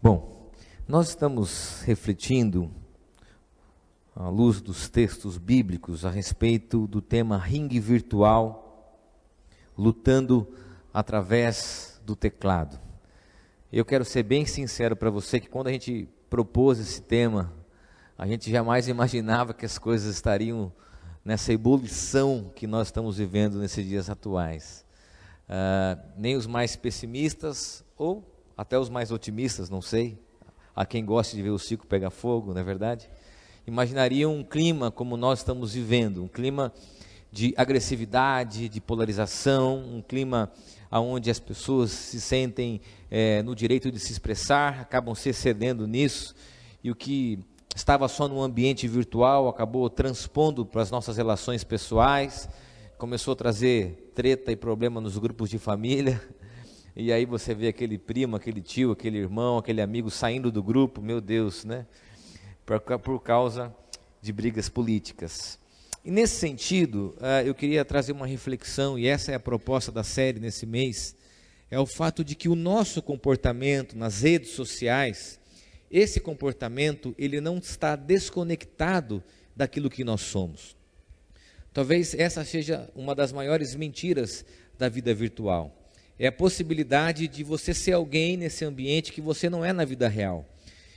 Bom, nós estamos refletindo, à luz dos textos bíblicos, a respeito do tema ringue virtual, lutando através do teclado. Eu quero ser bem sincero para você que quando a gente propôs esse tema, a gente jamais imaginava que as coisas estariam nessa ebulição que nós estamos vivendo nesses dias atuais. Uh, nem os mais pessimistas ou até os mais otimistas, não sei, a quem gosta de ver o ciclo pegar fogo, não é verdade? Imaginariam um clima como nós estamos vivendo, um clima de agressividade, de polarização, um clima onde as pessoas se sentem é, no direito de se expressar, acabam se excedendo nisso, e o que estava só no ambiente virtual acabou transpondo para as nossas relações pessoais, começou a trazer treta e problema nos grupos de família, e aí você vê aquele primo, aquele tio, aquele irmão, aquele amigo saindo do grupo, meu Deus, né? Por, por causa de brigas políticas. E nesse sentido, uh, eu queria trazer uma reflexão, e essa é a proposta da série nesse mês, é o fato de que o nosso comportamento nas redes sociais, esse comportamento, ele não está desconectado daquilo que nós somos. Talvez essa seja uma das maiores mentiras da vida virtual é a possibilidade de você ser alguém nesse ambiente que você não é na vida real.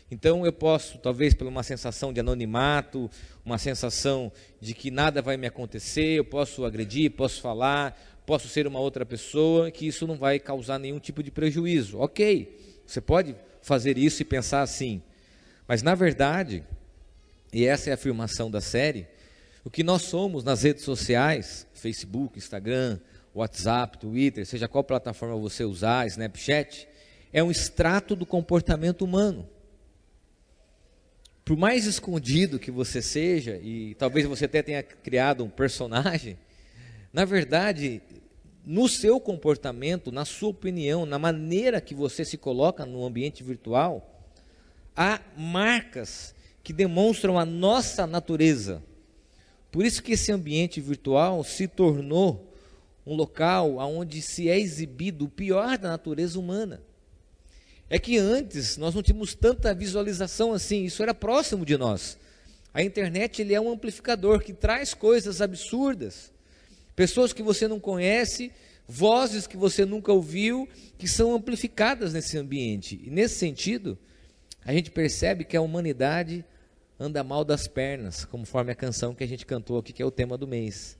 Então eu posso, talvez por uma sensação de anonimato, uma sensação de que nada vai me acontecer, eu posso agredir, posso falar, posso ser uma outra pessoa, que isso não vai causar nenhum tipo de prejuízo. Ok, você pode fazer isso e pensar assim. Mas na verdade, e essa é a afirmação da série, o que nós somos nas redes sociais, Facebook, Instagram, WhatsApp, Twitter, seja qual plataforma você usar, Snapchat, é um extrato do comportamento humano. Por mais escondido que você seja, e talvez você até tenha criado um personagem, na verdade, no seu comportamento, na sua opinião, na maneira que você se coloca no ambiente virtual, há marcas que demonstram a nossa natureza. Por isso que esse ambiente virtual se tornou um local onde se é exibido o pior da natureza humana. É que antes nós não tínhamos tanta visualização assim, isso era próximo de nós. A internet ele é um amplificador que traz coisas absurdas, pessoas que você não conhece, vozes que você nunca ouviu, que são amplificadas nesse ambiente. E nesse sentido, a gente percebe que a humanidade anda mal das pernas, conforme a canção que a gente cantou aqui, que é o tema do mês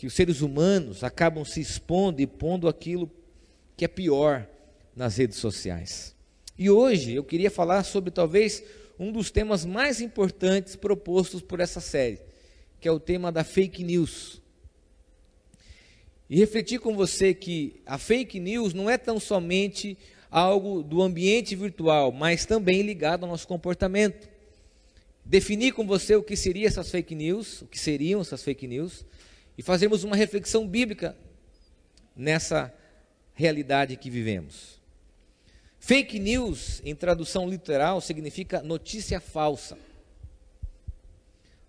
que os seres humanos acabam se expondo e pondo aquilo que é pior nas redes sociais. E hoje eu queria falar sobre talvez um dos temas mais importantes propostos por essa série, que é o tema da fake news. E refletir com você que a fake news não é tão somente algo do ambiente virtual, mas também ligado ao nosso comportamento. Definir com você o que seriam essas fake news, o que seriam essas fake news, e fazermos uma reflexão bíblica nessa realidade que vivemos. Fake news, em tradução literal, significa notícia falsa.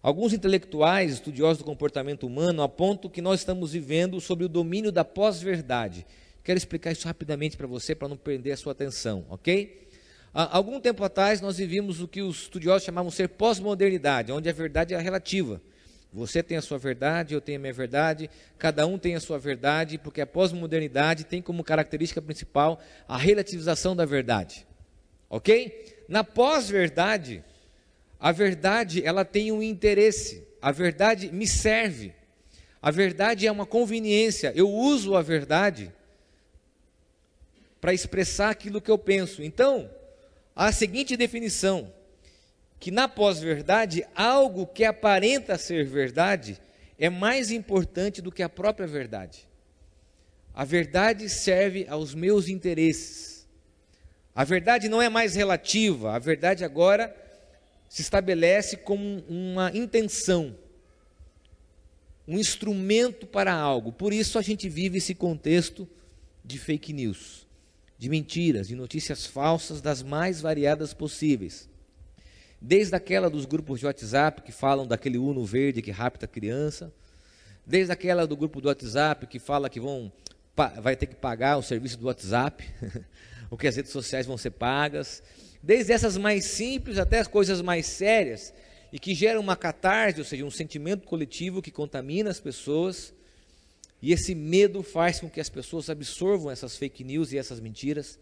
Alguns intelectuais, estudiosos do comportamento humano, apontam que nós estamos vivendo sob o domínio da pós-verdade. Quero explicar isso rapidamente para você, para não perder a sua atenção, ok? Há algum tempo atrás, nós vivíamos o que os estudiosos chamavam ser pós-modernidade, onde a verdade é relativa. Você tem a sua verdade, eu tenho a minha verdade, cada um tem a sua verdade, porque a pós-modernidade tem como característica principal a relativização da verdade. Ok? Na pós-verdade, a verdade ela tem um interesse, a verdade me serve, a verdade é uma conveniência, eu uso a verdade para expressar aquilo que eu penso. Então, a seguinte definição que na pós-verdade, algo que aparenta ser verdade é mais importante do que a própria verdade. A verdade serve aos meus interesses. A verdade não é mais relativa, a verdade agora se estabelece como uma intenção, um instrumento para algo. Por isso a gente vive esse contexto de fake news, de mentiras, de notícias falsas das mais variadas possíveis. Desde aquela dos grupos de WhatsApp que falam daquele Uno verde que rapta a criança, desde aquela do grupo do WhatsApp que fala que vão vai ter que pagar o serviço do WhatsApp, ou que as redes sociais vão ser pagas, desde essas mais simples até as coisas mais sérias, e que geram uma catarse, ou seja, um sentimento coletivo que contamina as pessoas, e esse medo faz com que as pessoas absorvam essas fake news e essas mentiras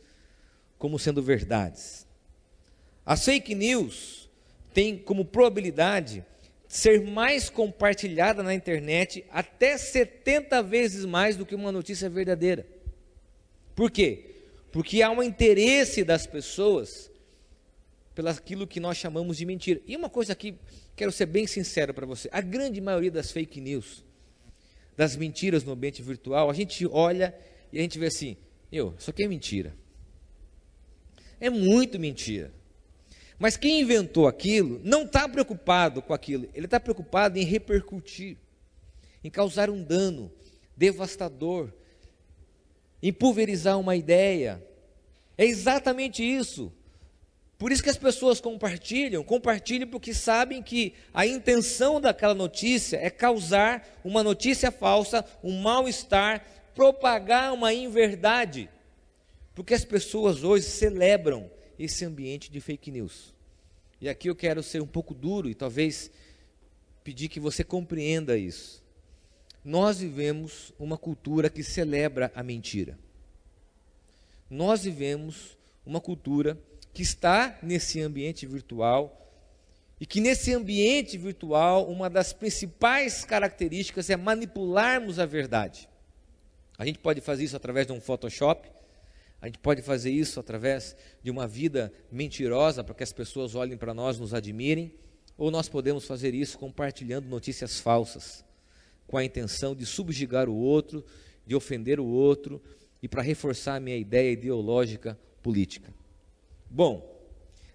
como sendo verdades. As fake news têm como probabilidade ser mais compartilhada na internet até 70 vezes mais do que uma notícia verdadeira. Por quê? Porque há um interesse das pessoas pelaquilo que nós chamamos de mentira. E uma coisa aqui, quero ser bem sincero para você: a grande maioria das fake news, das mentiras no ambiente virtual, a gente olha e a gente vê assim: eu, isso aqui é mentira. É muito mentira. Mas quem inventou aquilo não está preocupado com aquilo, ele está preocupado em repercutir, em causar um dano devastador, em pulverizar uma ideia. É exatamente isso. Por isso que as pessoas compartilham, compartilham porque sabem que a intenção daquela notícia é causar uma notícia falsa, um mal-estar, propagar uma inverdade. Porque as pessoas hoje celebram esse ambiente de fake news. E aqui eu quero ser um pouco duro e talvez pedir que você compreenda isso. Nós vivemos uma cultura que celebra a mentira. Nós vivemos uma cultura que está nesse ambiente virtual e que nesse ambiente virtual uma das principais características é manipularmos a verdade. A gente pode fazer isso através de um Photoshop, a gente pode fazer isso através de uma vida mentirosa para que as pessoas olhem para nós, nos admirem, ou nós podemos fazer isso compartilhando notícias falsas, com a intenção de subjugar o outro, de ofender o outro e para reforçar a minha ideia ideológica política. Bom,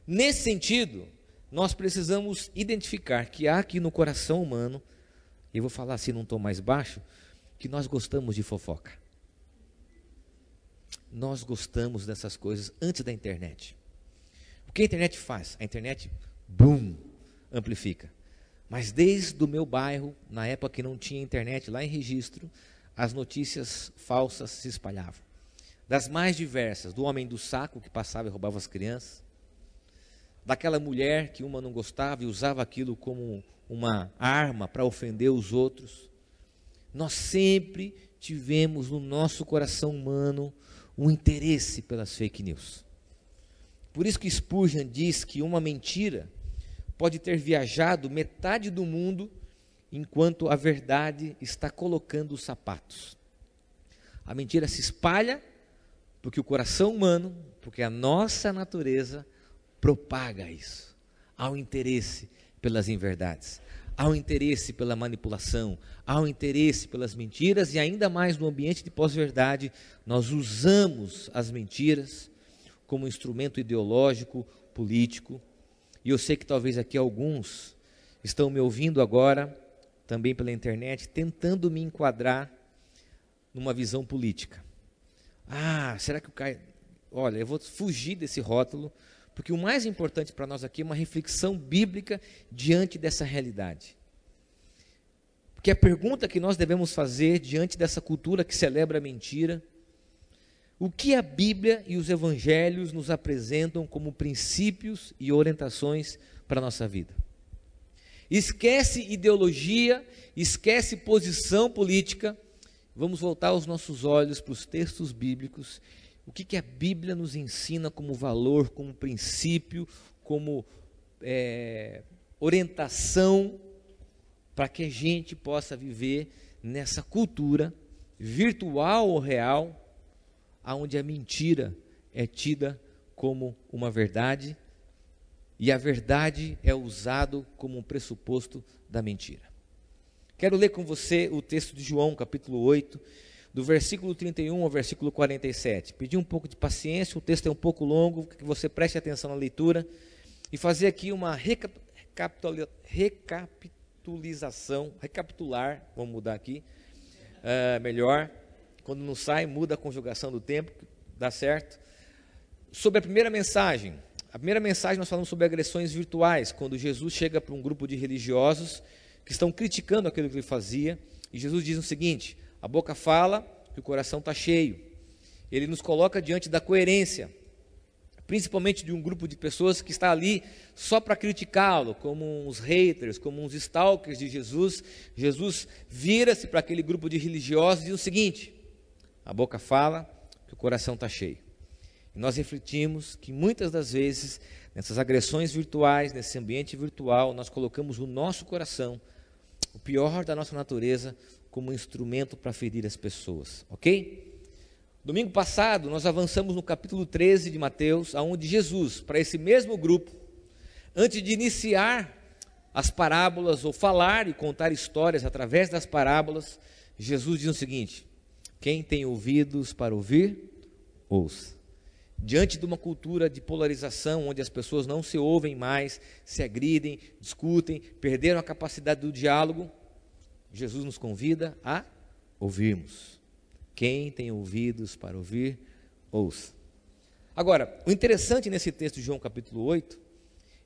nesse sentido, nós precisamos identificar que há aqui no coração humano, e vou falar assim num tom mais baixo, que nós gostamos de fofoca. Nós gostamos dessas coisas antes da internet. O que a internet faz? A internet, boom, amplifica. Mas desde o meu bairro, na época que não tinha internet, lá em registro, as notícias falsas se espalhavam das mais diversas, do homem do saco que passava e roubava as crianças, daquela mulher que uma não gostava e usava aquilo como uma arma para ofender os outros. Nós sempre tivemos no nosso coração humano um interesse pelas fake news. Por isso que Spurgeon diz que uma mentira pode ter viajado metade do mundo enquanto a verdade está colocando os sapatos. A mentira se espalha porque o coração humano, porque a nossa natureza propaga isso. Há um interesse pelas inverdades, há um interesse pela manipulação, há um interesse pelas mentiras e ainda mais no ambiente de pós-verdade, nós usamos as mentiras como instrumento ideológico, político. E eu sei que talvez aqui alguns estão me ouvindo agora, também pela internet, tentando me enquadrar numa visão política. Ah, será que o Caio. Olha, eu vou fugir desse rótulo, porque o mais importante para nós aqui é uma reflexão bíblica diante dessa realidade. Porque a pergunta que nós devemos fazer diante dessa cultura que celebra a mentira, o que a Bíblia e os evangelhos nos apresentam como princípios e orientações para a nossa vida? Esquece ideologia, esquece posição política, Vamos voltar os nossos olhos para os textos bíblicos. O que, que a Bíblia nos ensina como valor, como princípio, como é, orientação para que a gente possa viver nessa cultura virtual ou real, aonde a mentira é tida como uma verdade e a verdade é usado como um pressuposto da mentira. Quero ler com você o texto de João, capítulo 8, do versículo 31 ao versículo 47. Pedir um pouco de paciência, o texto é um pouco longo, que você preste atenção na leitura e fazer aqui uma recapitulização, recapitular, vamos mudar aqui, uh, melhor. Quando não sai, muda a conjugação do tempo, dá certo. Sobre a primeira mensagem. A primeira mensagem nós falamos sobre agressões virtuais, quando Jesus chega para um grupo de religiosos que estão criticando aquilo que ele fazia. E Jesus diz o seguinte: a boca fala que o coração está cheio. Ele nos coloca diante da coerência. principalmente de um grupo de pessoas que está ali só para criticá-lo, como uns haters, como uns stalkers de Jesus. Jesus vira-se para aquele grupo de religiosos e diz o seguinte: a boca fala que o coração está cheio. E nós refletimos que muitas das vezes, nessas agressões virtuais, nesse ambiente virtual, nós colocamos o nosso coração, o pior da nossa natureza, como instrumento para ferir as pessoas, ok? Domingo passado, nós avançamos no capítulo 13 de Mateus, aonde Jesus, para esse mesmo grupo, antes de iniciar as parábolas, ou falar e contar histórias através das parábolas, Jesus diz o seguinte: Quem tem ouvidos para ouvir, ouça. Diante de uma cultura de polarização, onde as pessoas não se ouvem mais, se agridem, discutem, perderam a capacidade do diálogo, Jesus nos convida a ouvirmos. Quem tem ouvidos para ouvir, ouça. Agora, o interessante nesse texto de João capítulo 8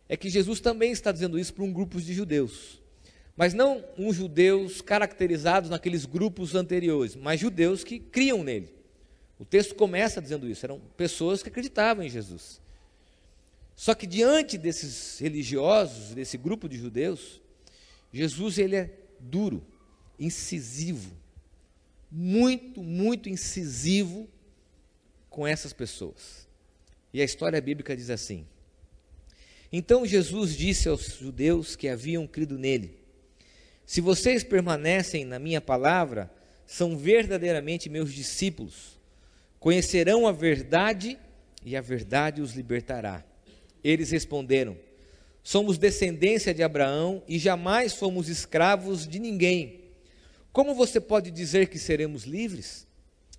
é que Jesus também está dizendo isso para um grupo de judeus. Mas não uns judeus caracterizados naqueles grupos anteriores, mas judeus que criam nele. O texto começa dizendo isso, eram pessoas que acreditavam em Jesus. Só que diante desses religiosos, desse grupo de judeus, Jesus ele é duro, incisivo, muito, muito incisivo com essas pessoas. E a história bíblica diz assim: Então Jesus disse aos judeus que haviam crido nele: Se vocês permanecem na minha palavra, são verdadeiramente meus discípulos, conhecerão a verdade e a verdade os libertará. Eles responderam: Somos descendência de Abraão e jamais fomos escravos de ninguém. Como você pode dizer que seremos livres?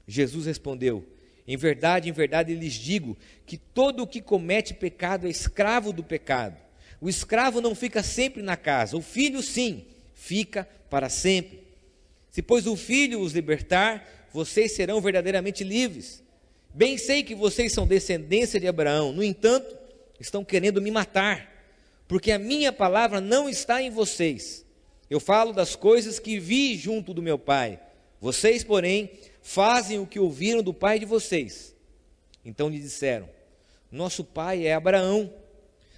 Jesus respondeu: Em verdade, em verdade lhes digo que todo o que comete pecado é escravo do pecado. O escravo não fica sempre na casa, o filho sim, fica para sempre. Se, pois, o filho os libertar, vocês serão verdadeiramente livres. Bem sei que vocês são descendência de Abraão, no entanto, estão querendo me matar, porque a minha palavra não está em vocês. Eu falo das coisas que vi junto do meu pai. Vocês, porém, fazem o que ouviram do pai de vocês. Então lhe disseram: Nosso pai é Abraão.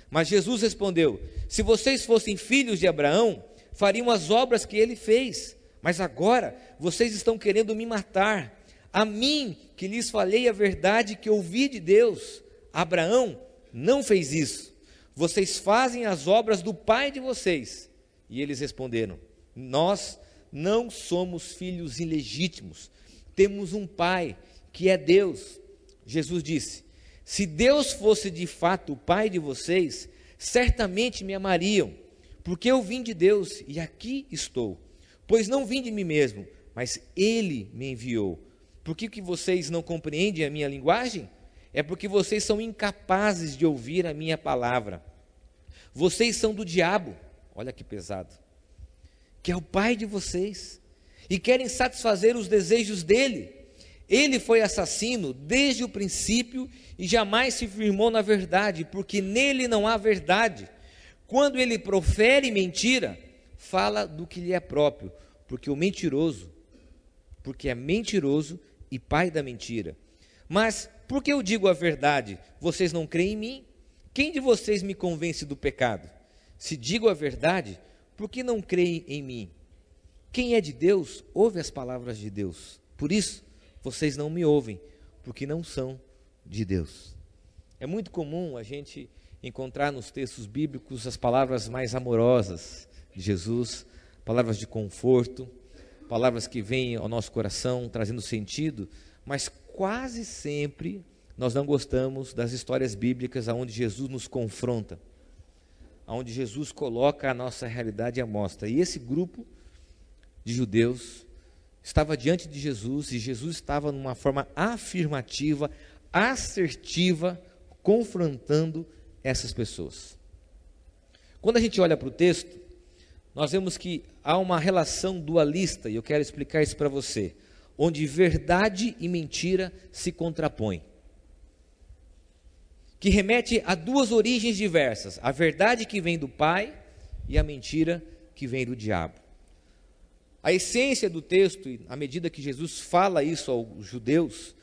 Mas Jesus respondeu: Se vocês fossem filhos de Abraão, fariam as obras que ele fez. Mas agora vocês estão querendo me matar. A mim, que lhes falei a verdade que ouvi de Deus. Abraão não fez isso. Vocês fazem as obras do pai de vocês. E eles responderam: Nós não somos filhos ilegítimos, temos um pai que é Deus. Jesus disse: Se Deus fosse de fato o pai de vocês, certamente me amariam, porque eu vim de Deus e aqui estou. Pois não vim de mim mesmo, mas Ele me enviou. Por que, que vocês não compreendem a minha linguagem? É porque vocês são incapazes de ouvir a minha palavra. Vocês são do diabo olha que pesado, que é o pai de vocês, e querem satisfazer os desejos dele. Ele foi assassino desde o princípio e jamais se firmou na verdade, porque nele não há verdade. Quando ele profere mentira, fala do que lhe é próprio, porque o mentiroso, porque é mentiroso e pai da mentira. Mas por que eu digo a verdade? Vocês não creem em mim? Quem de vocês me convence do pecado? Se digo a verdade, por que não creem em mim? Quem é de Deus, ouve as palavras de Deus. Por isso, vocês não me ouvem, porque não são de Deus. É muito comum a gente encontrar nos textos bíblicos as palavras mais amorosas de Jesus, palavras de conforto, palavras que vêm ao nosso coração trazendo sentido, mas quase sempre nós não gostamos das histórias bíblicas onde Jesus nos confronta onde Jesus coloca a nossa realidade à mostra. E esse grupo de judeus estava diante de Jesus e Jesus estava numa forma afirmativa, assertiva, confrontando essas pessoas. Quando a gente olha para o texto, nós vemos que há uma relação dualista, e eu quero explicar isso para você, onde verdade e mentira se contrapõem que remete a duas origens diversas: a verdade que vem do Pai e a mentira que vem do diabo. A essência do texto, à medida que Jesus fala isso aos judeus,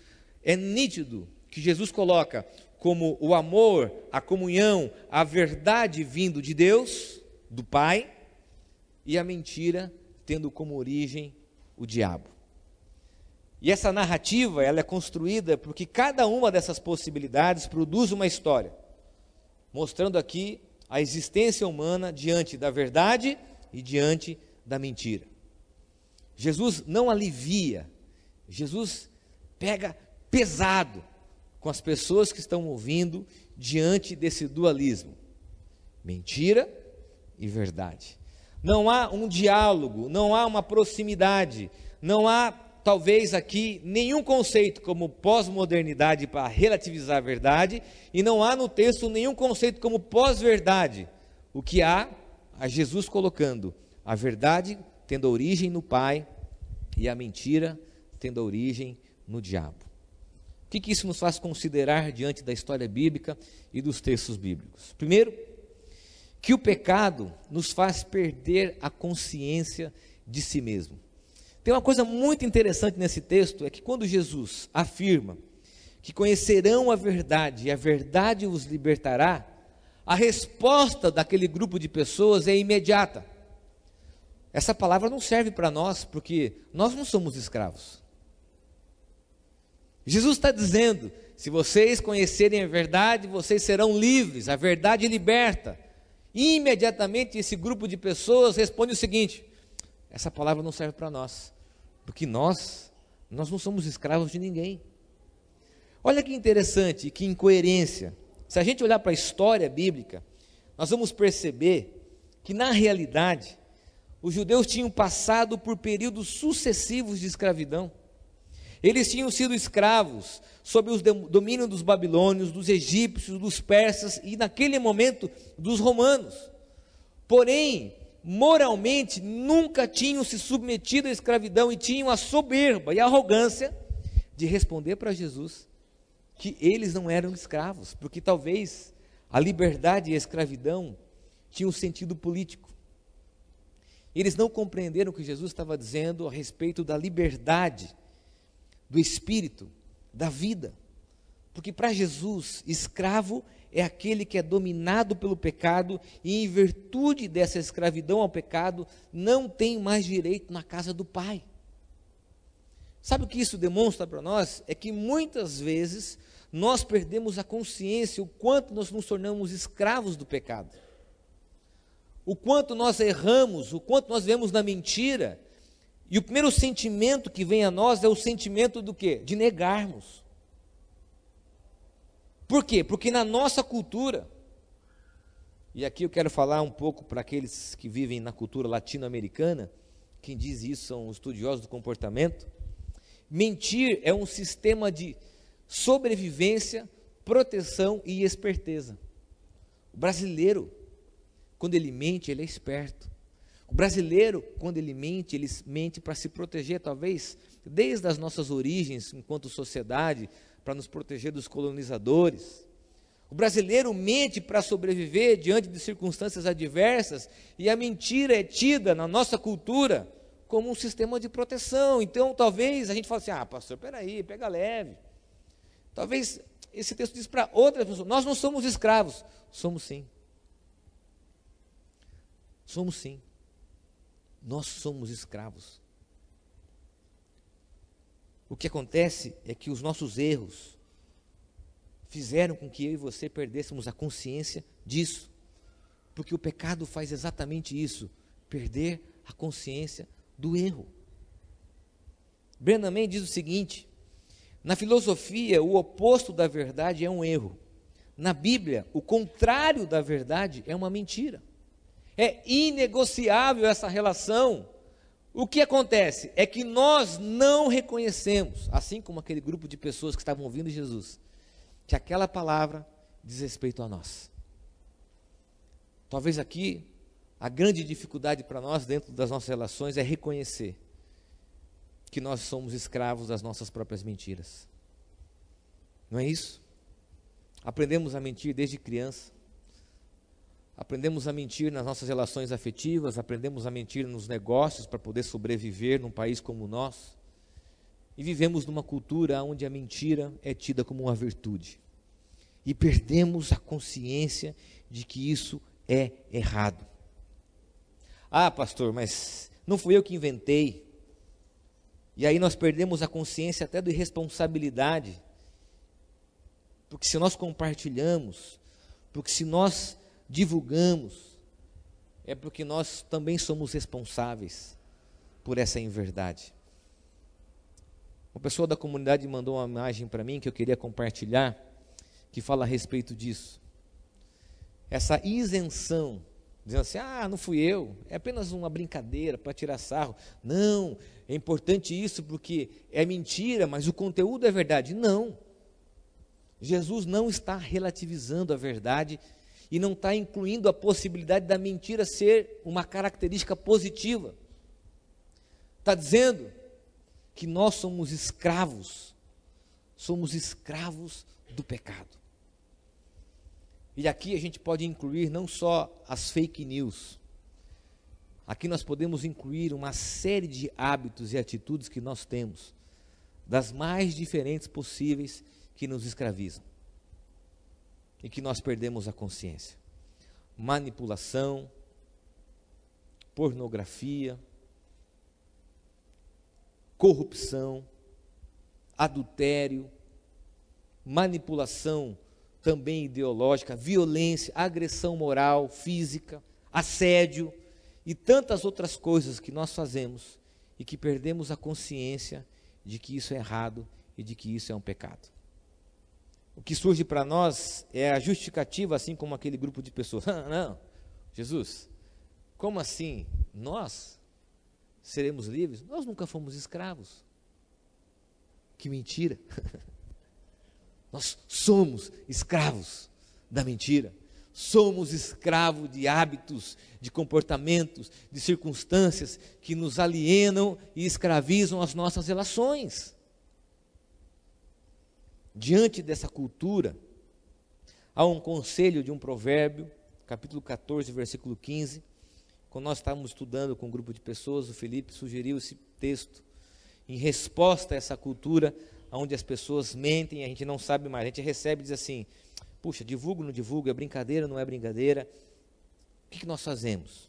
é nítido que Jesus coloca como o amor, a comunhão, a verdade vindo de Deus, do Pai, e a mentira tendo como origem o diabo. E essa narrativa, ela é construída porque cada uma dessas possibilidades produz uma história, mostrando aqui a existência humana diante da verdade e diante da mentira. Jesus não alivia, Jesus pega pesado com as pessoas que estão ouvindo diante desse dualismo: mentira e verdade. Não há um diálogo, não há uma proximidade, não há talvez aqui nenhum conceito como pós-modernidade para relativizar a verdade, e não há no texto nenhum conceito como pós-verdade. O que há, a Jesus colocando a verdade tendo origem no Pai e a mentira tendo origem no diabo. O que, que isso nos faz considerar diante da história bíblica e dos textos bíblicos? Primeiro, que o pecado nos faz perder a consciência de si mesmo. Tem uma coisa muito interessante nesse texto, é que quando Jesus afirma que conhecerão a verdade e a verdade os libertará, a resposta daquele grupo de pessoas é imediata. Essa palavra não serve para nós, porque nós não somos escravos. Jesus está dizendo: se vocês conhecerem a verdade, vocês serão livres, a verdade liberta. Imediatamente esse grupo de pessoas responde o seguinte: essa palavra não serve para nós, porque nós, nós não somos escravos de ninguém. Olha que interessante, que incoerência. Se a gente olhar para a história bíblica, nós vamos perceber que na realidade os judeus tinham passado por períodos sucessivos de escravidão. Eles tinham sido escravos sob o domínio dos babilônios, dos egípcios, dos persas e, naquele momento, dos romanos. Porém, moralmente, nunca tinham se submetido à escravidão e tinham a soberba e a arrogância de responder para Jesus que eles não eram escravos, porque talvez a liberdade e a escravidão tinham sentido político. Eles não compreenderam o que Jesus estava dizendo a respeito da liberdade, do espírito, da vida. Porque para Jesus, escravo é aquele que é dominado pelo pecado e, em virtude dessa escravidão ao pecado, não tem mais direito na casa do Pai. Sabe o que isso demonstra para nós? É que muitas vezes nós perdemos a consciência o quanto nós nos tornamos escravos do pecado o quanto nós erramos, o quanto nós vemos na mentira. E o primeiro sentimento que vem a nós é o sentimento do quê? De negarmos. Por quê? Porque na nossa cultura, e aqui eu quero falar um pouco para aqueles que vivem na cultura latino-americana, quem diz isso são os estudiosos do comportamento. Mentir é um sistema de sobrevivência, proteção e esperteza. O brasileiro quando ele mente, ele é esperto. O brasileiro, quando ele mente, ele mente para se proteger, talvez, desde as nossas origens enquanto sociedade, para nos proteger dos colonizadores. O brasileiro mente para sobreviver diante de circunstâncias adversas, e a mentira é tida na nossa cultura como um sistema de proteção. Então, talvez a gente fale assim: ah, pastor, peraí, pega leve. Talvez esse texto diz para outras pessoas: nós não somos escravos. Somos sim. Somos sim. Nós somos escravos. O que acontece é que os nossos erros fizeram com que eu e você perdêssemos a consciência disso. Porque o pecado faz exatamente isso, perder a consciência do erro. Brennan diz o seguinte: na filosofia, o oposto da verdade é um erro. Na Bíblia, o contrário da verdade é uma mentira. É inegociável essa relação. O que acontece é que nós não reconhecemos, assim como aquele grupo de pessoas que estavam ouvindo Jesus, que aquela palavra diz respeito a nós. Talvez aqui a grande dificuldade para nós dentro das nossas relações é reconhecer que nós somos escravos das nossas próprias mentiras. Não é isso? Aprendemos a mentir desde criança. Aprendemos a mentir nas nossas relações afetivas, aprendemos a mentir nos negócios para poder sobreviver num país como o nosso. E vivemos numa cultura onde a mentira é tida como uma virtude. e perdemos a consciência de que isso é errado. Ah, pastor, mas não fui eu que inventei. E aí nós perdemos a consciência até de responsabilidade. Porque se nós compartilhamos, porque se nós divulgamos, é porque nós também somos responsáveis por essa inverdade. Uma pessoa da comunidade mandou uma imagem para mim que eu queria compartilhar, que fala a respeito disso. Essa isenção, dizendo assim: ah, não fui eu, é apenas uma brincadeira para tirar sarro. Não, é importante isso porque é mentira, mas o conteúdo é verdade. Não. Jesus não está relativizando a verdade e não está incluindo a possibilidade da mentira ser uma característica positiva. Está dizendo que nós somos escravos, somos escravos do pecado. E aqui a gente pode incluir não só as fake news, aqui nós podemos incluir uma série de hábitos e atitudes que nós temos, das mais diferentes possíveis, que nos escravizam e que nós perdemos a consciência. Manipulação, pornografia, corrupção, adultério, manipulação também ideológica, violência, agressão moral, física, assédio e tantas outras coisas que nós fazemos e que perdemos a consciência de que isso é errado e de que isso é um pecado. O que surge para nós é a justificativa, assim como aquele grupo de pessoas. Não, Jesus, como assim? Nós seremos livres? Nós nunca fomos escravos. Que mentira! Nós somos escravos da mentira. Somos escravos de hábitos, de comportamentos, de circunstâncias que nos alienam e escravizam as nossas relações. Diante dessa cultura, há um conselho de um provérbio, capítulo 14, versículo 15, quando nós estávamos estudando com um grupo de pessoas, o Felipe sugeriu esse texto em resposta a essa cultura onde as pessoas mentem, a gente não sabe mais, a gente recebe e diz assim: puxa, divulgo, não divulgo, é brincadeira, não é brincadeira. O que, que nós fazemos?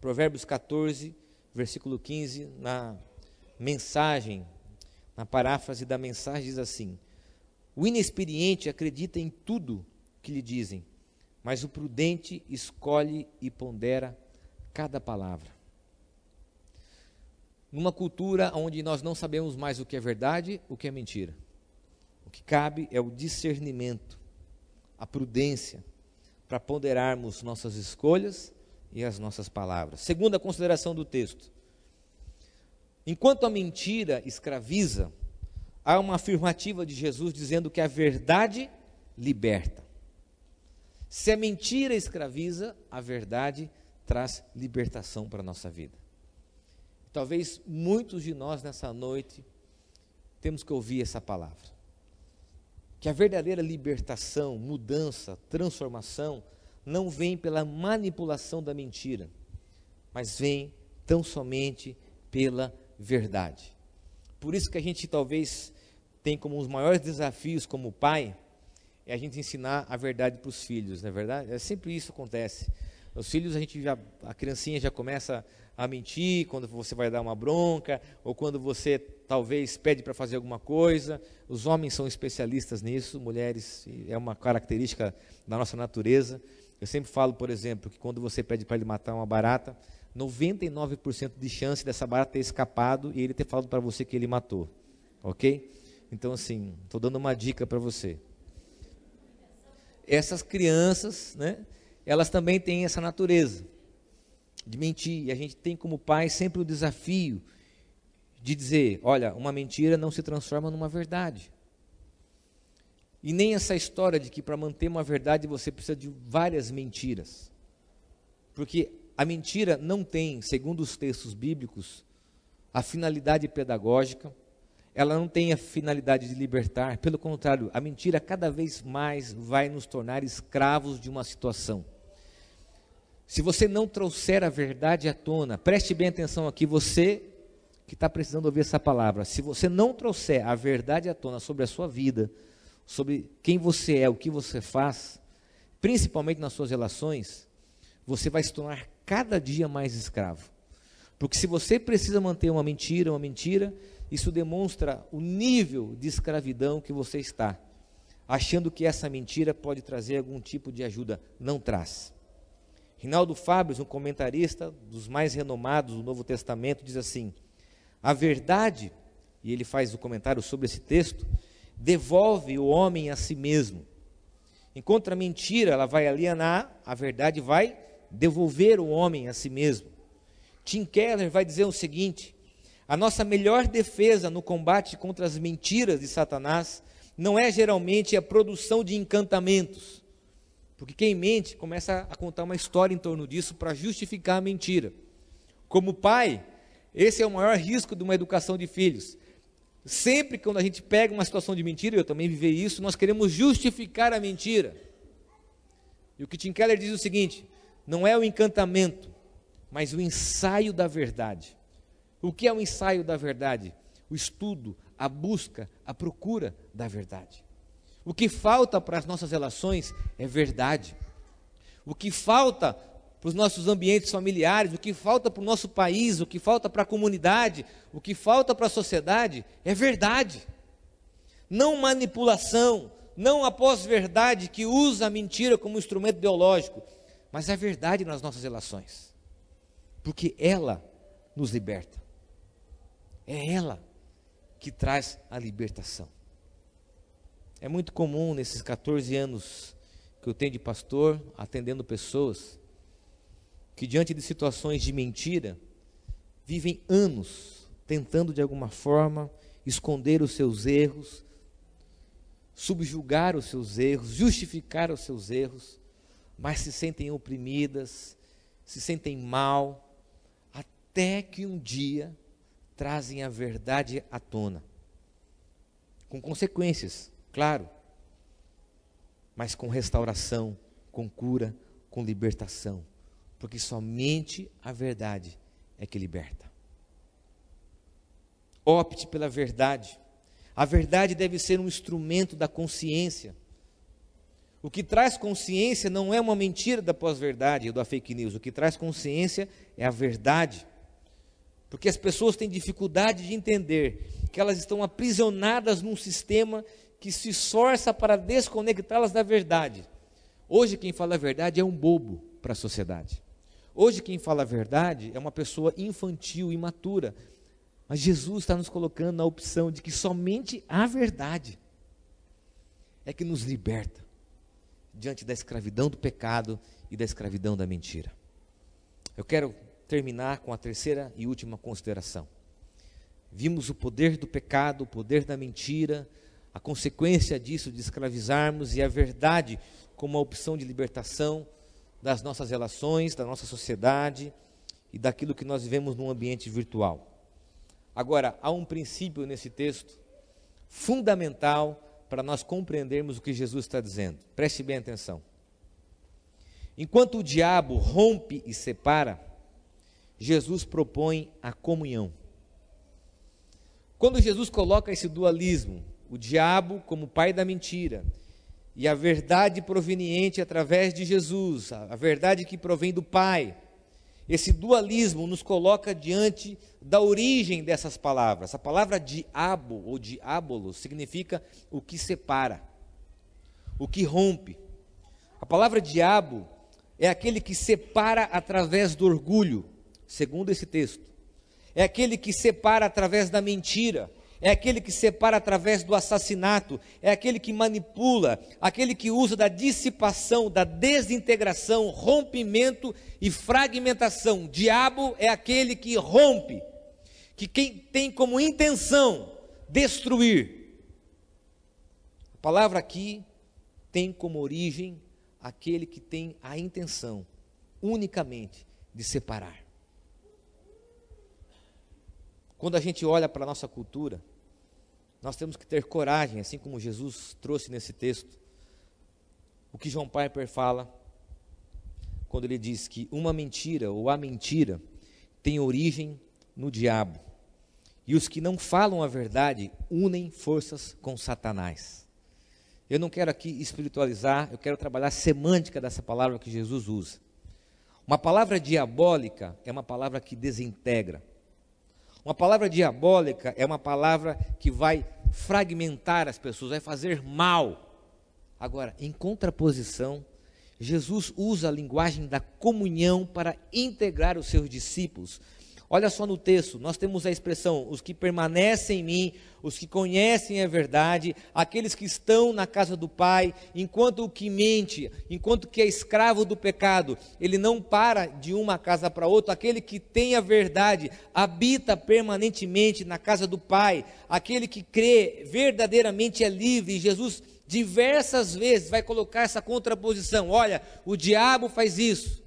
Provérbios 14, versículo 15, na mensagem, na paráfrase da mensagem, diz assim: O inexperiente acredita em tudo que lhe dizem, mas o prudente escolhe e pondera cada palavra. Numa cultura onde nós não sabemos mais o que é verdade, o que é mentira. O que cabe é o discernimento, a prudência, para ponderarmos nossas escolhas e as nossas palavras. Segunda consideração do texto. Enquanto a mentira escraviza, há uma afirmativa de Jesus dizendo que a verdade liberta. Se a mentira escraviza, a verdade traz libertação para a nossa vida. Talvez muitos de nós nessa noite temos que ouvir essa palavra. Que a verdadeira libertação, mudança, transformação não vem pela manipulação da mentira, mas vem tão somente pela verdade. Por isso que a gente talvez tem como os maiores desafios como pai é a gente ensinar a verdade para os filhos, não é verdade? É sempre isso que acontece. Os filhos, a gente já, a criancinha já começa a mentir quando você vai dar uma bronca, ou quando você talvez pede para fazer alguma coisa. Os homens são especialistas nisso, mulheres é uma característica da nossa natureza. Eu sempre falo, por exemplo, que quando você pede para ele matar uma barata, 99% de chance dessa barata ter escapado e ele ter falado para você que ele matou. Ok? Então, assim, estou dando uma dica para você. Essas crianças, né? elas também têm essa natureza de mentir. E a gente tem como pai sempre o desafio de dizer: olha, uma mentira não se transforma numa verdade. E nem essa história de que para manter uma verdade você precisa de várias mentiras. Porque a mentira não tem, segundo os textos bíblicos, a finalidade pedagógica, ela não tem a finalidade de libertar, pelo contrário, a mentira cada vez mais vai nos tornar escravos de uma situação. Se você não trouxer a verdade à tona, preste bem atenção aqui, você que está precisando ouvir essa palavra. Se você não trouxer a verdade à tona sobre a sua vida, sobre quem você é, o que você faz, principalmente nas suas relações, você vai se tornar cada dia mais escravo. Porque se você precisa manter uma mentira, uma mentira, isso demonstra o nível de escravidão que você está, achando que essa mentira pode trazer algum tipo de ajuda. Não traz. Rinaldo Fábio, um comentarista dos mais renomados do Novo Testamento, diz assim: a verdade, e ele faz o comentário sobre esse texto, devolve o homem a si mesmo. Enquanto a mentira ela vai alienar, a verdade vai devolver o homem a si mesmo. Tim Keller vai dizer o seguinte: a nossa melhor defesa no combate contra as mentiras de Satanás não é geralmente a produção de encantamentos, porque quem mente começa a contar uma história em torno disso para justificar a mentira. Como pai, esse é o maior risco de uma educação de filhos. Sempre quando a gente pega uma situação de mentira, eu também vivi isso, nós queremos justificar a mentira. E o que Tim Keller diz é o seguinte: não é o encantamento, mas o ensaio da verdade. O que é o ensaio da verdade? O estudo, a busca, a procura da verdade. O que falta para as nossas relações é verdade. O que falta para os nossos ambientes familiares, o que falta para o nosso país, o que falta para a comunidade, o que falta para a sociedade é verdade. Não manipulação, não a pós-verdade que usa a mentira como instrumento ideológico, mas é verdade nas nossas relações. Porque ela nos liberta. É ela que traz a libertação. É muito comum nesses 14 anos que eu tenho de pastor, atendendo pessoas, que diante de situações de mentira, vivem anos tentando de alguma forma esconder os seus erros, subjugar os seus erros, justificar os seus erros, mas se sentem oprimidas, se sentem mal, até que um dia trazem a verdade à tona. Com consequências, claro, mas com restauração, com cura, com libertação porque somente a verdade é que liberta. Opte pela verdade. A verdade deve ser um instrumento da consciência. O que traz consciência não é uma mentira da pós-verdade ou da fake news. O que traz consciência é a verdade. Porque as pessoas têm dificuldade de entender que elas estão aprisionadas num sistema que se esforça para desconectá-las da verdade. Hoje, quem fala a verdade é um bobo para a sociedade. Hoje, quem fala a verdade é uma pessoa infantil, imatura. Mas Jesus está nos colocando na opção de que somente a verdade é que nos liberta diante da escravidão do pecado e da escravidão da mentira. Eu quero terminar com a terceira e última consideração. Vimos o poder do pecado, o poder da mentira, a consequência disso de escravizarmos e a verdade como a opção de libertação das nossas relações, da nossa sociedade e daquilo que nós vivemos no ambiente virtual. Agora, há um princípio nesse texto fundamental para nós compreendermos o que Jesus está dizendo. Preste bem atenção. Enquanto o diabo rompe e separa, Jesus propõe a comunhão. Quando Jesus coloca esse dualismo, o diabo como pai da mentira e a verdade proveniente através de Jesus, a verdade que provém do Pai. Esse dualismo nos coloca diante da origem dessas palavras. A palavra diabo ou diabolo significa o que separa, o que rompe. A palavra diabo é aquele que separa através do orgulho, segundo esse texto. É aquele que separa através da mentira é aquele que separa através do assassinato, é aquele que manipula, aquele que usa da dissipação, da desintegração, rompimento e fragmentação. Diabo é aquele que rompe, que tem como intenção destruir. A palavra aqui tem como origem aquele que tem a intenção unicamente de separar. Quando a gente olha para a nossa cultura, nós temos que ter coragem, assim como Jesus trouxe nesse texto. O que João Piper fala quando ele diz que uma mentira ou a mentira tem origem no diabo. E os que não falam a verdade unem forças com Satanás. Eu não quero aqui espiritualizar, eu quero trabalhar a semântica dessa palavra que Jesus usa. Uma palavra diabólica é uma palavra que desintegra. Uma palavra diabólica é uma palavra que vai fragmentar as pessoas, vai fazer mal. Agora, em contraposição, Jesus usa a linguagem da comunhão para integrar os seus discípulos. Olha só no texto, nós temos a expressão: os que permanecem em mim, os que conhecem a verdade, aqueles que estão na casa do Pai, enquanto o que mente, enquanto que é escravo do pecado, ele não para de uma casa para outra, aquele que tem a verdade, habita permanentemente na casa do Pai, aquele que crê verdadeiramente é livre, Jesus diversas vezes vai colocar essa contraposição: olha, o diabo faz isso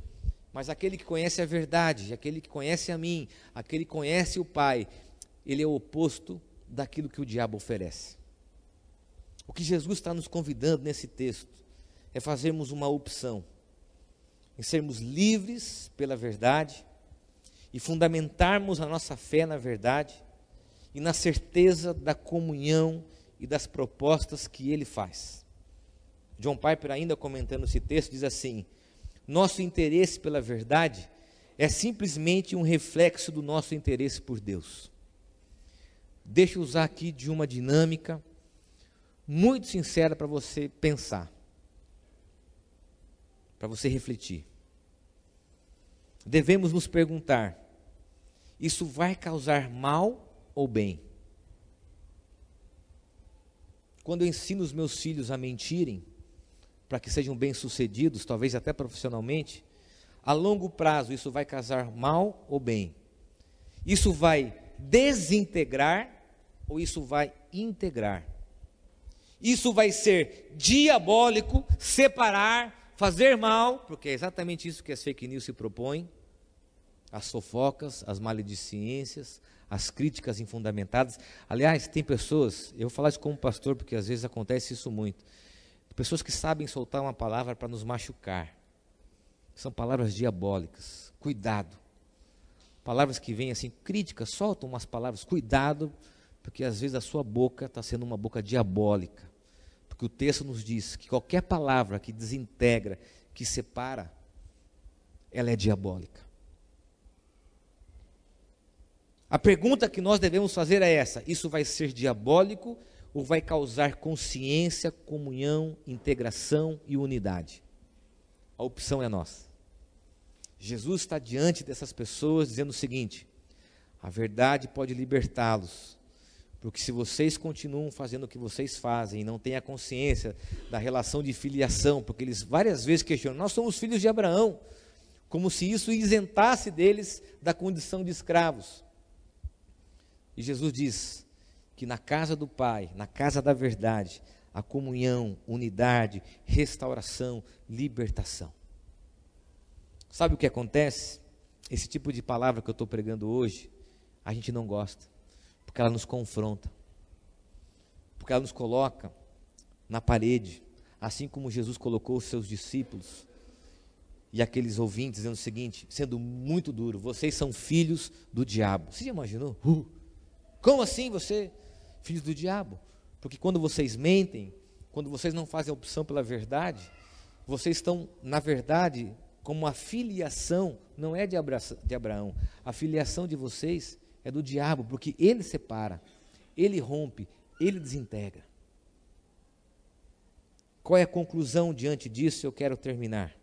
mas aquele que conhece a verdade, aquele que conhece a mim, aquele que conhece o Pai, ele é o oposto daquilo que o diabo oferece. O que Jesus está nos convidando nesse texto é fazermos uma opção em sermos livres pela verdade e fundamentarmos a nossa fé na verdade e na certeza da comunhão e das propostas que ele faz. John Piper, ainda comentando esse texto, diz assim: nosso interesse pela verdade é simplesmente um reflexo do nosso interesse por Deus. Deixa eu usar aqui de uma dinâmica muito sincera para você pensar, para você refletir. Devemos nos perguntar: isso vai causar mal ou bem? Quando eu ensino os meus filhos a mentirem, para que sejam bem-sucedidos, talvez até profissionalmente, a longo prazo isso vai casar mal ou bem? Isso vai desintegrar ou isso vai integrar? Isso vai ser diabólico, separar, fazer mal, porque é exatamente isso que as fake news se propõem, as fofocas, as maledicências, as críticas infundamentadas. Aliás, tem pessoas, eu vou falar isso como pastor, porque às vezes acontece isso muito. Pessoas que sabem soltar uma palavra para nos machucar. São palavras diabólicas. Cuidado. Palavras que vêm assim, críticas, soltam umas palavras. Cuidado, porque às vezes a sua boca está sendo uma boca diabólica. Porque o texto nos diz que qualquer palavra que desintegra, que separa, ela é diabólica. A pergunta que nós devemos fazer é essa: isso vai ser diabólico ou vai causar consciência, comunhão, integração e unidade? A opção é nossa. Jesus está diante dessas pessoas dizendo o seguinte: a verdade pode libertá-los, porque se vocês continuam fazendo o que vocês fazem e não têm a consciência da relação de filiação, porque eles várias vezes questionam, nós somos filhos de Abraão, como se isso isentasse deles da condição de escravos. E Jesus diz: que na casa do Pai, na casa da verdade, a comunhão, unidade, restauração, libertação. Sabe o que acontece? Esse tipo de palavra que eu estou pregando hoje, a gente não gosta, porque ela nos confronta, porque ela nos coloca na parede, assim como Jesus colocou os seus discípulos e aqueles ouvintes dizendo o seguinte, sendo muito duro: vocês são filhos do diabo. Você já imaginou? Uh, como assim você? Filhos do diabo. Porque quando vocês mentem, quando vocês não fazem a opção pela verdade, vocês estão, na verdade, como a filiação não é de, de Abraão, a filiação de vocês é do diabo, porque ele separa, ele rompe, ele desintegra. Qual é a conclusão diante disso? Eu quero terminar.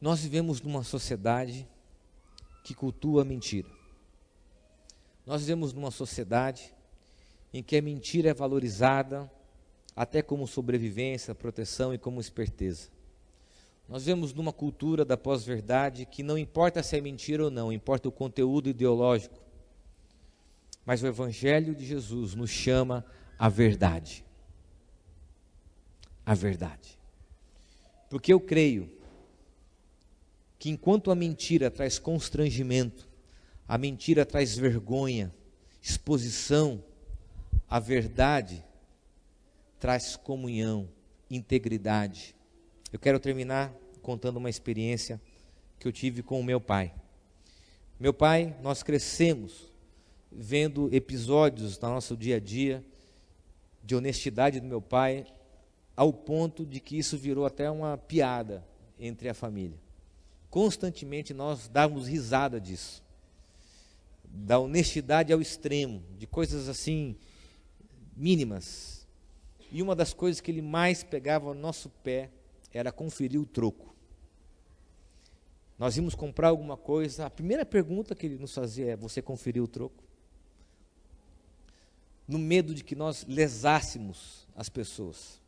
Nós vivemos numa sociedade que cultua a mentira. Nós vivemos numa sociedade em que a mentira é valorizada até como sobrevivência, proteção e como esperteza. Nós vivemos numa cultura da pós-verdade que não importa se é mentira ou não, importa o conteúdo ideológico. Mas o Evangelho de Jesus nos chama à verdade. A verdade. Porque eu creio que enquanto a mentira traz constrangimento, a mentira traz vergonha, exposição. A verdade traz comunhão, integridade. Eu quero terminar contando uma experiência que eu tive com o meu pai. Meu pai, nós crescemos vendo episódios no nosso dia a dia de honestidade do meu pai, ao ponto de que isso virou até uma piada entre a família. Constantemente nós dávamos risada disso. Da honestidade ao extremo, de coisas assim mínimas. E uma das coisas que ele mais pegava no nosso pé era conferir o troco. Nós íamos comprar alguma coisa, a primeira pergunta que ele nos fazia é: Você conferiu o troco? No medo de que nós lesássemos as pessoas.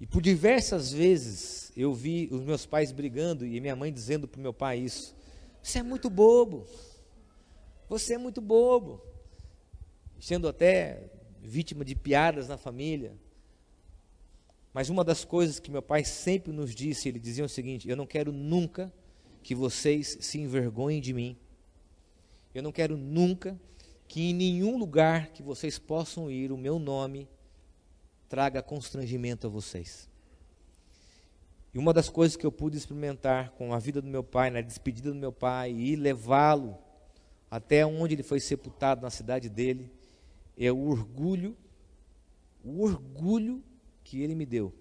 E por diversas vezes eu vi os meus pais brigando e minha mãe dizendo para o meu pai isso: Você é muito bobo, você é muito bobo. Sendo até vítima de piadas na família. Mas uma das coisas que meu pai sempre nos disse, ele dizia o seguinte: Eu não quero nunca que vocês se envergonhem de mim. Eu não quero nunca que em nenhum lugar que vocês possam ir o meu nome traga constrangimento a vocês. E uma das coisas que eu pude experimentar com a vida do meu pai, na despedida do meu pai, e levá-lo até onde ele foi sepultado na cidade dele, é o orgulho, o orgulho que ele me deu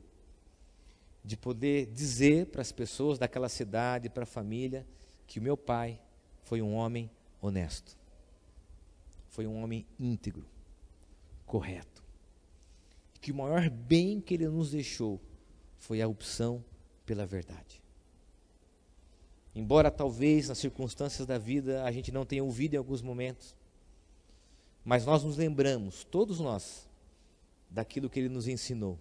de poder dizer para as pessoas daquela cidade, para a família, que o meu pai foi um homem honesto, foi um homem íntegro, correto, que o maior bem que ele nos deixou foi a opção pela verdade. Embora talvez nas circunstâncias da vida a gente não tenha ouvido em alguns momentos, mas nós nos lembramos, todos nós, daquilo que ele nos ensinou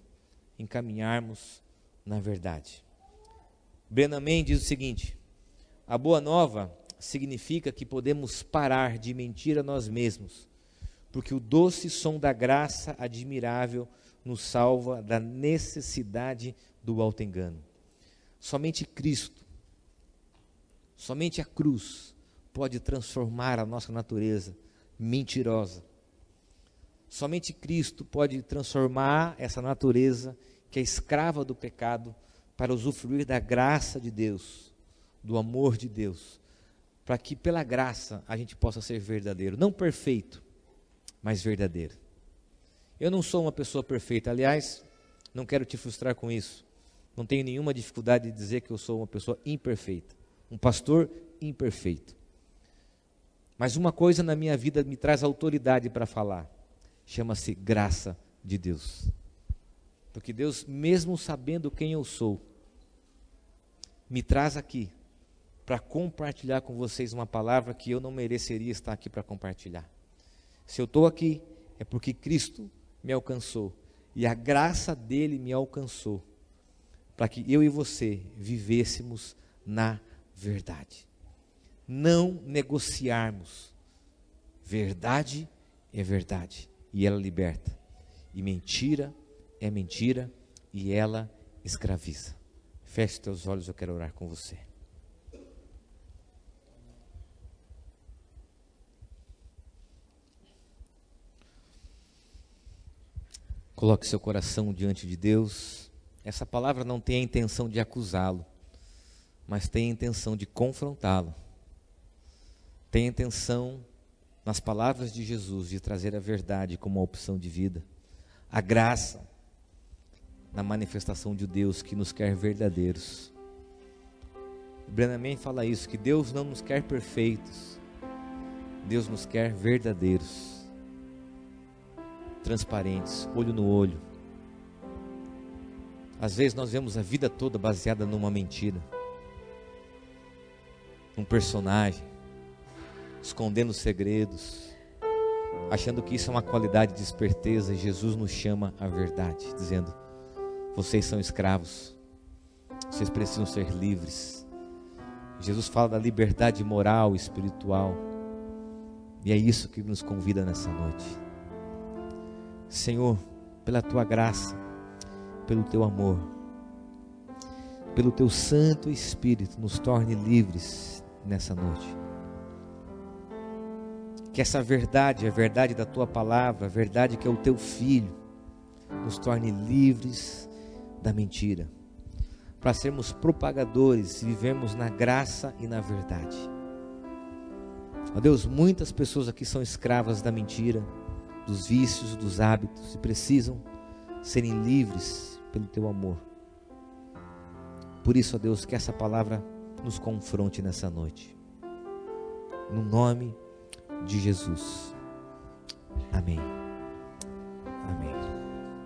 encaminharmos na verdade. Brennan diz o seguinte: a boa nova significa que podemos parar de mentir a nós mesmos, porque o doce som da graça admirável nos salva da necessidade do alto engano. Somente Cristo, somente a cruz pode transformar a nossa natureza mentirosa Somente Cristo pode transformar essa natureza que é escrava do pecado para usufruir da graça de Deus, do amor de Deus, para que pela graça a gente possa ser verdadeiro, não perfeito, mas verdadeiro. Eu não sou uma pessoa perfeita, aliás, não quero te frustrar com isso. Não tenho nenhuma dificuldade de dizer que eu sou uma pessoa imperfeita, um pastor imperfeito. Mas uma coisa na minha vida me traz autoridade para falar chama-se graça de Deus. Porque Deus, mesmo sabendo quem eu sou, me traz aqui para compartilhar com vocês uma palavra que eu não mereceria estar aqui para compartilhar. Se eu estou aqui, é porque Cristo me alcançou e a graça dele me alcançou para que eu e você vivêssemos na verdade. Não negociarmos. Verdade é verdade e ela liberta. E mentira é mentira e ela escraviza. Feche teus olhos, eu quero orar com você. Coloque seu coração diante de Deus. Essa palavra não tem a intenção de acusá-lo, mas tem a intenção de confrontá-lo. Tem a intenção nas palavras de Jesus, de trazer a verdade como uma opção de vida, a graça na manifestação de Deus que nos quer verdadeiros. Brennan fala isso, que Deus não nos quer perfeitos, Deus nos quer verdadeiros, transparentes, olho no olho. Às vezes nós vemos a vida toda baseada numa mentira, um personagem, escondendo segredos, achando que isso é uma qualidade de esperteza, e Jesus nos chama à verdade, dizendo: vocês são escravos, vocês precisam ser livres. Jesus fala da liberdade moral, espiritual, e é isso que nos convida nessa noite. Senhor, pela tua graça, pelo teu amor, pelo teu Santo Espírito, nos torne livres nessa noite que essa verdade, a verdade da tua palavra, a verdade que é o teu filho, nos torne livres da mentira, para sermos propagadores e vivemos na graça e na verdade. Ó Deus, muitas pessoas aqui são escravas da mentira, dos vícios, dos hábitos e precisam serem livres pelo teu amor. Por isso, ó Deus, que essa palavra nos confronte nessa noite. No nome de Jesus. Amém. Amém.